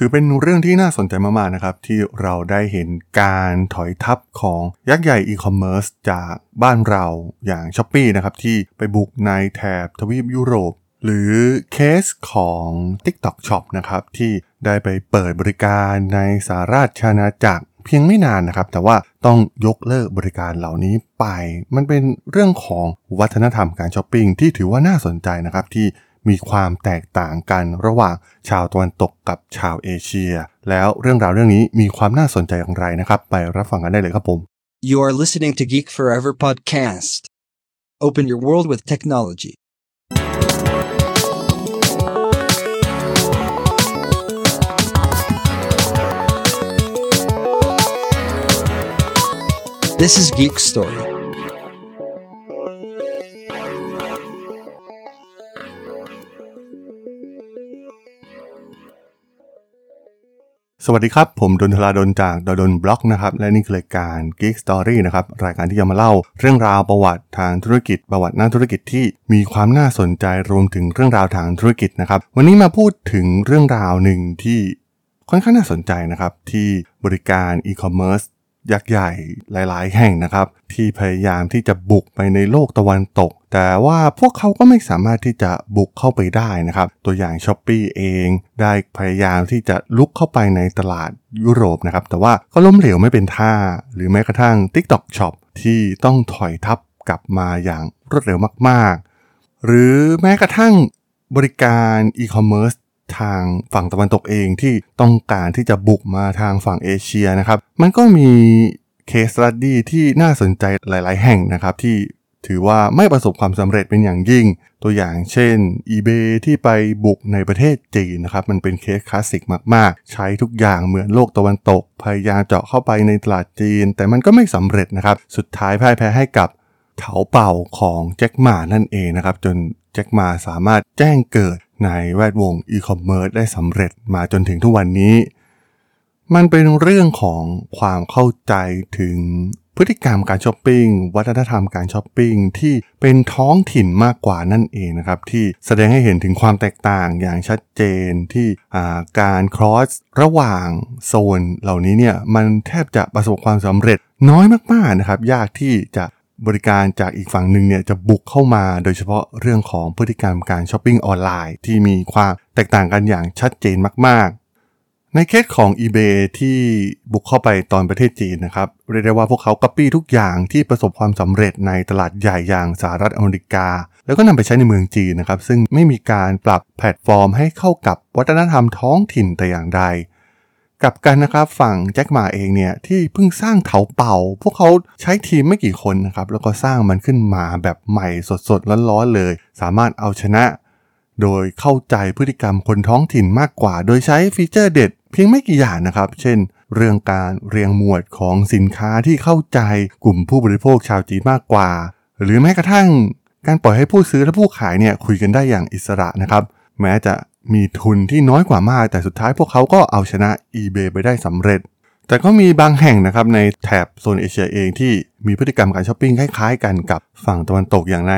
ถือเป็นเรื่องที่น่าสนใจมากๆนะครับ ที่เราได้เห็นการถอยทับของยักษ์ใหญ่อีคอมเมิร์ซจากบ้านเราอย่าง s h อ p e e นะครับ ที่ไปบุกในแถบทวีปยุโรป หรือเคสของ TikTok Shop นะครับ ที่ได้ไปเปิดบริการในสหราชอาณาจักรเพียงไม่นานนะครับ แต่ว่าต้องยกเลิกบริการเหล่านี้ไป มันเป็นเรื่องของวัฒนธรรมการช้อปปิ้งที่ถือว่าน่าสนใจนะครับที่ มีความแตกต่างกันระหว่างชาวตะวันตกกับชาวเอเชีย แล้วเรื่องราวเรื่องนี้มีความน่าสนใจอย่างไรนะครับ ไปรับฟังกันได้เลยครับผม You are listening to Geek Forever podcast. Open your world with technology. This is Geek Story. สวัสดีครับ ผมดลธราดลจาก ด.ดล็อกนะครับ และนี่คือรายการ Geek Story นะครับ รายการที่จะมาเล่าเรื่องราวประวัติทางธุรกิจ ประวัตินักธุรกิจที่มีความน่าสนใจรวมถึงเรื่องราวทางธุรกิจนะครับ วันนี้มาพูดถึงเรื่องราวหนึ่งที่ค่อนข้างน่าสนใจนะครับ ที่บริการอีคอมเมิร์ซ ยักษ์ใหญ่หลาย ๆ แห่งนะครับ ที่พยายามที่จะบุกไปในโลกตะวันตก แต่ว่าพวกเขาก็ไม่สามารถที่จะบุกเข้าไปได้นะครับ ตัวอย่าง Shopee เองได้พยายามที่จะบุกเข้าไปในตลาดยุโรปนะครับ แต่ว่าก็ล้มเหลวไม่เป็นท่า หรือแม้กระทั่ง TikTok Shop ที่ต้องถอยทัพกลับมาอย่างรวดเร็วมาก ๆ หรือแม้กระทั่งบริการอีคอมเมิร์ซ ทางฝั่งตะวันตกเองที่ต้องการที่จะบุกมาทางฝั่งเอเชียนะครับ มันก็มี case study ที่น่าสนใจหลาย ๆ แห่งนะครับที่ถือว่าไม่ประสบความสำเร็จเป็นอย่างยิ่ง ตัวอย่างเช่น eBay ที่ไปบุกในประเทศจีนนะครับ มันเป็นเคสคลาสสิกมาก ๆ ใช้ทุกอย่างเหมือนโลกตะวันตก พยายามเจาะเข้าไปในตลาดจีน แต่มันก็ไม่สำเร็จนะครับ สุดท้ายพ่ายแพ้ให้กับเถาเป่าของแจ็คหม่านั่นเองนะครับ จนแจ็คหม่าสามารถแจ้งเกิด ในแวดวงอีคอมเมิร์ซได้สำเร็จมาจนถึงทุกวันนี้ มันเป็นเรื่องของความเข้าใจถึงพฤติกรรมการช้อปปิ้งวัฒนธรรมการช้อปปิ้งที่เป็นท้องถิ่นมากกว่านั่นเองนะครับ ที่แสดงให้เห็นถึงความแตกต่างอย่างชัดเจนที่การ cross ระหว่างโซนเหล่านี้เนี่ยมันแทบจะประสบความสำเร็จน้อยมากๆนะครับ ยากที่จะ บริการจากอีกฝั่งหนึ่งเนี่ยจะบุกเข้ามาโดยเฉพาะเรื่องของพฤติกรรมการช้อปปิ้งออนไลน์ ที่มีความแตกต่างกันอย่างชัดเจนมาก ๆ ในเคสของ eBay ที่บุกเข้าไปตอนประเทศจีนนะครับเรียกได้ว่าพวกเขาก๊อปปี้ทุกอย่างที่ประสบความสำเร็จในตลาดใหญ่อย่างสหรัฐอเมริกา แล้วก็นำไปใช้ในเมืองจีนนะครับซึ่งไม่มีการปรับแพลตฟอร์มให้เข้ากับวัฒนธรรมท้องถิ่นแต่อย่างใด กลับกันนะครับฝั่งแจ็คหม่าเองเนี่ยที่เพิ่งสร้างเถาเป่า พวกเขาใช้ทีมไม่กี่คนนะครับแล้วก็สร้างมันขึ้นมาแบบใหม่สดๆร้อนๆเลย สามารถเอาชนะ โดยเข้าใจพฤติกรรมคนท้องถิ่นมากกว่า โดยใช้ feature เด็ด เพียงไม่กี่อย่างนะครับ เช่น เรื่องการเรียงหมวดของสินค้าที่เข้าใจกลุ่มผู้บริโภคชาวจีนมากกว่า หรือแม้กระทั่ง การปล่อยให้ผู้ซื้อและผู้ขายเนี่ยคุยกันได้อย่างอิสระนะครับ แม้จะ มีทุนที่น้อยกว่ามาก แต่สุดท้ายพวกเขาก็เอาชนะ eBay ไปได้สำเร็จ แต่ก็มีบางแห่งนะครับในแถบโซนเอเชียเองที่มีพฤติกรรมการช้อปปิ้งคล้ายๆ กันกับฝั่งตะวันตกอย่างใน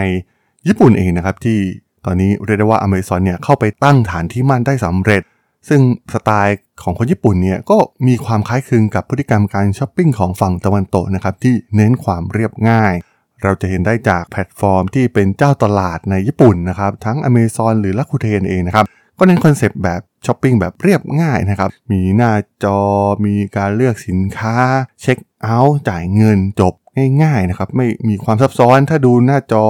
ญี่ปุ่นเองนะครับที่ตอนนี้เรียกได้ว่าอเมซอนเนี่ยเข้าไปตั้งฐานที่มั่นได้สำเร็จ ซึ่งสไตล์ของคนญี่ปุ่นเนี่ยก็มีความคล้ายคลึงกับพฤติกรรมการช้อปปิ้งของฝั่งตะวันตกนะครับที่เน้นความเรียบง่าย เราจะเห็นได้จากแพลตฟอร์มที่เป็นเจ้าตลาดในญี่ปุ่นนะครับทั้ง Amazon หรือ Rakuten เองนะครับ ก็เน้น concept แบบช้อปปิ้งแบบเรียบง่ายนะครับ มีหน้าจอ มีการเลือกสินค้า เช็คเอาท์จ่ายเงินจบง่ายๆนะครับ ไม่มีความซับซ้อนถ้าดูหน้าจอ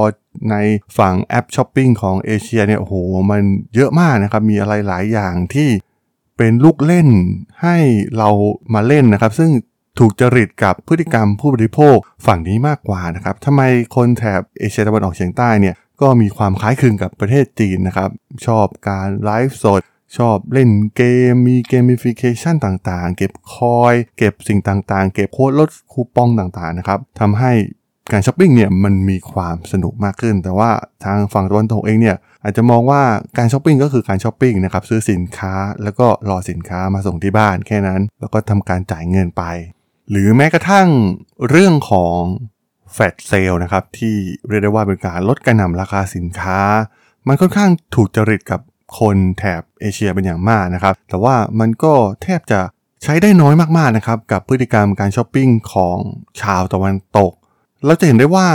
ในฝั่งแอปช้อปปิ้งของเอเชียเนี่ยโอ้โห มันเยอะมากนะครับ มีอะไรหลายอย่างที่เป็นลูกเล่นให้เรามาเล่นนะครับ ซึ่งถูกจริตกับพฤติกรรมผู้บริโภคฝั่งนี้มากกว่านะครับทำไมคนแถบเอเชียตะวันออกเฉียงใต้เนี่ย ก็มีความคล้ายคลึงกับประเทศจีนนะครับ ชอบการไลฟ์สด ชอบเล่นเกม มี gamification ต่างๆ เก็บ coin เก็บสิ่งต่างๆ เก็บโค้ดลดคูปองต่างๆนะครับทำให้การช้อปปิ้งเนี่ยมันมีความสนุกมากขึ้น แต่ว่าทางฝั่งตะวันตกเองเนี่ยอาจจะมองว่าการช้อปปิ้งก็คือการช้อปปิ้งนะครับซื้อสินค้าแล้วก็รอสินค้ามาส่งที่บ้านแค่นั้น แล้วก็ทำการจ่ายเงินไป หรือแม้กระทั่งเรื่องของ flash sale นะครับที่เรียกได้ว่าเป็นการลดกระหน่ำราคาสินค้า มันค่อนข้างถูกจริตกับคนแถบเอเชียเป็นอย่างมากนะครับ แต่ว่ามันก็แทบจะใช้ได้น้อยมากๆนะครับกับพฤติกรรมการช้อปปิ้งของชาวตะวันตก เราจะเห็นได้ว่า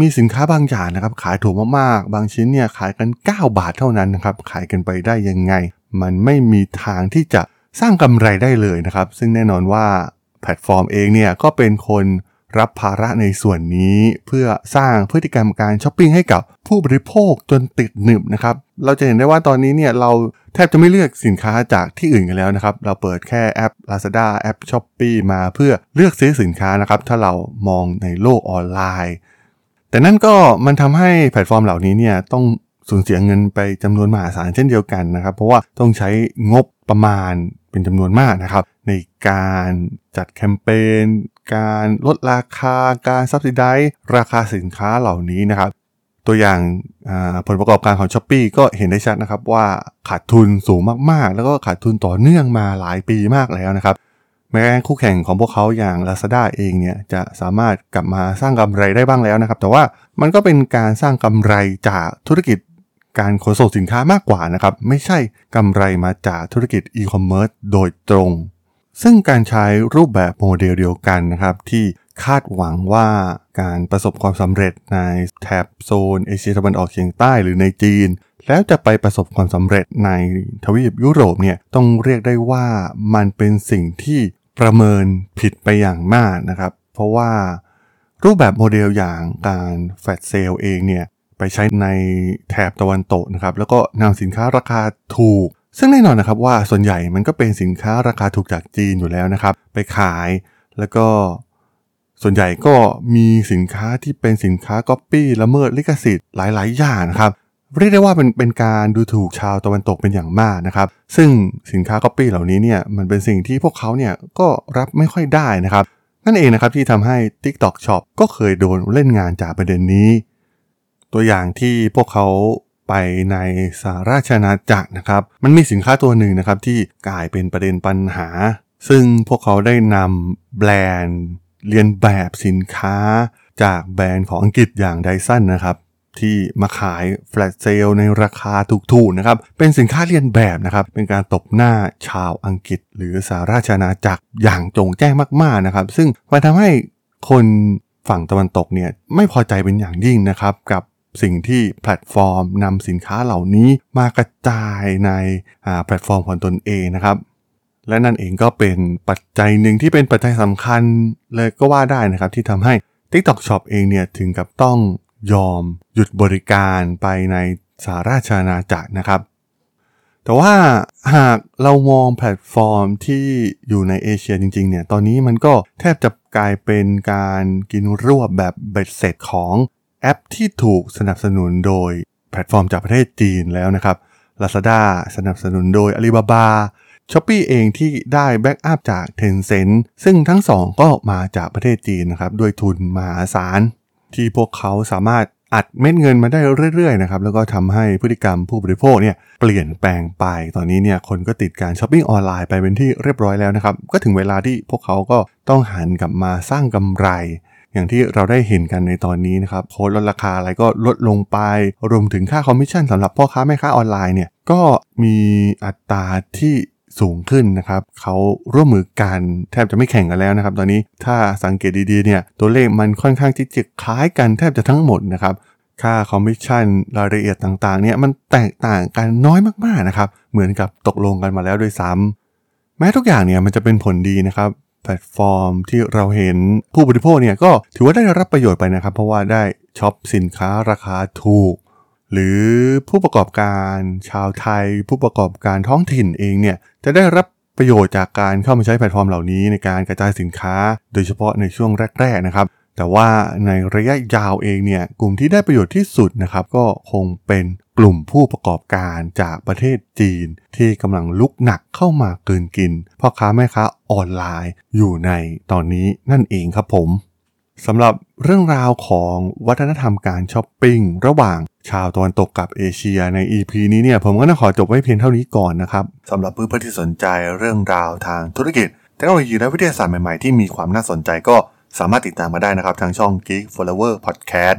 มีสินค้าบางอย่างนะครับขายถูกมากๆ บางชิ้นเนี่ยขายกัน 9 บาทเท่านั้นนะครับขายกันไปได้ยังไง มันไม่มีทางที่จะสร้างกำไรได้เลยนะครับ ซึ่งแน่นอนว่าแพลตฟอร์มเองเนี่ยก็เป็นคน รับภาระในส่วนนี้เพื่อสร้างพฤติกรรมการช้อปปิ้งให้กับผู้บริโภคจนติดหนึบนะครับ เราจะเห็นได้ว่าตอนนี้เนี่ยเราแทบจะไม่เลือกสินค้าจากที่อื่นกันแล้วนะครับ เราเปิดแค่แอป Lazada แอป s h o p e e มาเพื่อเลือกซื้อสินค้านะครับ ถ้าเรามองในโลกออนไลน์ แต่นั่นก็มันทำให้แพลตฟอร์มเหล่านี้เนี่ยต้องสูญเสียเงินไปจำนวนมหาศาลเช่นเดียวกันนะครับ เพราะว่าต้องใช้งบประมาณ เป็นจำนวนมากนะครับ ในการจัดแคมเปญ การลดราคาการซับซิได้ราคาสินค้าเหล่านี้นะครับ ตัวอย่างผลประกอบการของ s h อ p e e ก็เห็นได้ชัดนะครับว่าขาดทุนสูงมากๆ แล้วก็ขาดทุนต่อเนื่องมาหลายปีมากแล้วนะครับแม้คู่แข่งของพวกเขาอย่าง Lazada เองเนี่ยจะสามารถกลับมาสร้างกำไรได้บ้างแล้วนะครับ แต่ว่ามันก็เป็นการสร้างกำไรจากธุรกิจ การขนส่งสินค้ามากกว่านะครับ ไม่ใช่กำไรมาจากธุรกิจอีคอมเมิร์ซโดยตรง ซึ่งการใช้รูปแบบโมเดลเดียวกันนะครับ ที่คาดหวังว่าการประสบความสำเร็จในแถบโซนเอเชียตะวันออกเฉียงใต้หรือในจีน แล้วจะไปประสบความสำเร็จในทวีปยุโรปเนี่ยต้องเรียกได้ว่ามันเป็นสิ่งที่ประเมินผิดไปอย่างมากนะครับ เพราะว่ารูปแบบโมเดลอย่างการ flash sale เองเนี่ย ไปใช้ในแถบตะวันตกนะครับแล้วก็นำสินค้าราคาถูก ซึ่งแน่นอนนะครับว่าส่วนใหญ่มันก็เป็นสินค้าราคาถูกจากจีนอยู่แล้วนะครับ ไปขายแล้วก็ส่วนใหญ่ก็มีสินค้าที่เป็นสินค้าก๊อปปี้ละเมิดลิขสิทธิ์หลาย ๆ อย่างนะครับเรียกได้ว่าเป็นเป็นการดูถูกชาวตะวันตกเป็นอย่างมากนะครับ ซึ่งสินค้าก๊อปปี้เหล่านี้เนี่ยมันเป็นสิ่งที่พวกเขาเนี่ยก็รับไม่ค่อยได้นะครับ นั่นเองนะครับที่ทำให้ TikTok Shop ก็เคยโดนเล่นงานจากประเด็นนี้ ตัวอย่างที่พวกเขาไปในสหราชอาณาจักรนะครับ มันมีสินค้าตัวหนึ่งนะครับที่กลายเป็นประเด็นปัญหา ซึ่งพวกเขาได้นำแบรนด์เรียนแบบสินค้าจากแบรนด์ของอังกฤษอย่าง Dyson นะครับที่มาขาย flash sale ในราคาถูกๆนะครับ เป็นสินค้าเลียนแบบนะครับ เป็นการตบหน้าชาวอังกฤษ หรือสหราชอาณาจักรอย่างโจ่งแจ้งมากๆนะครับ ซึ่งมันทำให้คนฝั่งตะวันตกเนี่ยไม่พอใจเป็นอย่างยิ่งนะครับ กับ สิ่งที่แพลตฟอร์มนำสินค้าเหล่านี้มากระจายในแพลตฟอร์มของตนเองนะครับและนั่นเองก็เป็นปัจจัยหนึ่งที่เป็นปัจจัยสำคัญเลยก็ว่าได้นะครับ ที่ทำให้ TikTok Shop เองเนี่ยถึงกับต้องยอมหยุดบริการไปในสหราชอาณาจักรนะครับ แต่ว่าหากเรามองแพลตฟอร์มที่อยู่ในเอเชียจริงๆเนี่ยตอนนี้มันก็แทบจะกลายเป็นการกินรวบแบบเบ็ดเสร็จของ แอปที่ถูกสนับสนุนโดยแพลตฟอร์มจากประเทศจีนแล้วนะครับ Lazada สนับสนุนโดย Alibaba Shopee เองที่ได้ backup จาก Tencent ซึ่งทั้งสองก็มาจากประเทศจีนนะครับ ด้วยทุนมหาศาล ที่พวกเขาสามารถอัดเม็ดเงินมาได้เรื่อยๆนะครับแล้วก็ทำให้พฤติกรรมผู้บริโภคเนี่ยเปลี่ยนแปลงไป ตอนนี้เนี่ยคนก็ติดการช้อปปิ้งออนไลน์ไปเป็นที่เรียบร้อยแล้วนะครับ ก็ถึงเวลาที่พวกเขาก็ต้องหันกลับมาสร้างกำไร อย่างที่เราได้เห็นกันในตอนนี้นะครับโค้ดลดราคาอะไรก็ลดลงไป รวมถึงค่าคอมมิชชั่นสำหรับพ่อค้าแม่ค้าออนไลน์เนี่ยก็มีอัตราที่สูงขึ้นนะครับเขาร่วมมือกันแทบจะไม่แข่งกันแล้วนะครับ ตอนนี้ถ้าสังเกตดีๆเนี่ยตัวเลขมันค่อนข้างที่จะคล้ายกันแทบจะทั้งหมดนะครับค่าคอมมิชชั่นรายละเอียดต่างๆเนี่ยมันแตกต่างกันน้อยมากๆนะครับเหมือนกับตกลงกันมาแล้วด้วยซ้ำแม้ทุกอย่างเนี่ยมันจะเป็นผลดีนะครับ แพลตฟอร์มที่เราเห็นผู้บริโภคเนี่ยก็ถือว่าได้รับประโยชน์ไปนะครับ เพราะว่าได้ช็อปสินค้าราคาถูก หรือผู้ประกอบการชาวไทย ผู้ประกอบการท้องถิ่นเองเนี่ยจะได้รับประโยชน์จากการเข้ามาใช้แพลตฟอร์มเหล่านี้ในการกระจายสินค้า โดยเฉพาะในช่วงแรก ๆนะครับ แต่ว่าในระยะยาวเองเนี่ยกลุ่มที่ได้ประโยชน์ที่สุดนะครับก็คงเป็น กลุ่มผู้ประกอบการจากประเทศจีน ที่กำลังรุกหนักเข้ามากลืนกินพ่อค้าแม่ค้าออนไลน์อยู่ในตอนนี้นั่นเองครับผมสำหรับเรื่องราวของวัฒนธรรมการช้อปปิ้งระหว่างชาวตะวันตกกับเอเชียใน EP นี้เนี่ยผมก็ต้องขอจบไว้เพียงเท่านี้ก่อนนะครับสำหรับเพื่อนๆที่สนใจเรื่องราวทางธุรกิจเทคโนโลยีและวิทยาศาสตร์ใหม่ๆที่มีความน่าสนใจก็สามารถติดตามมาได้นะครับทางช่อง Geek Flower Podcast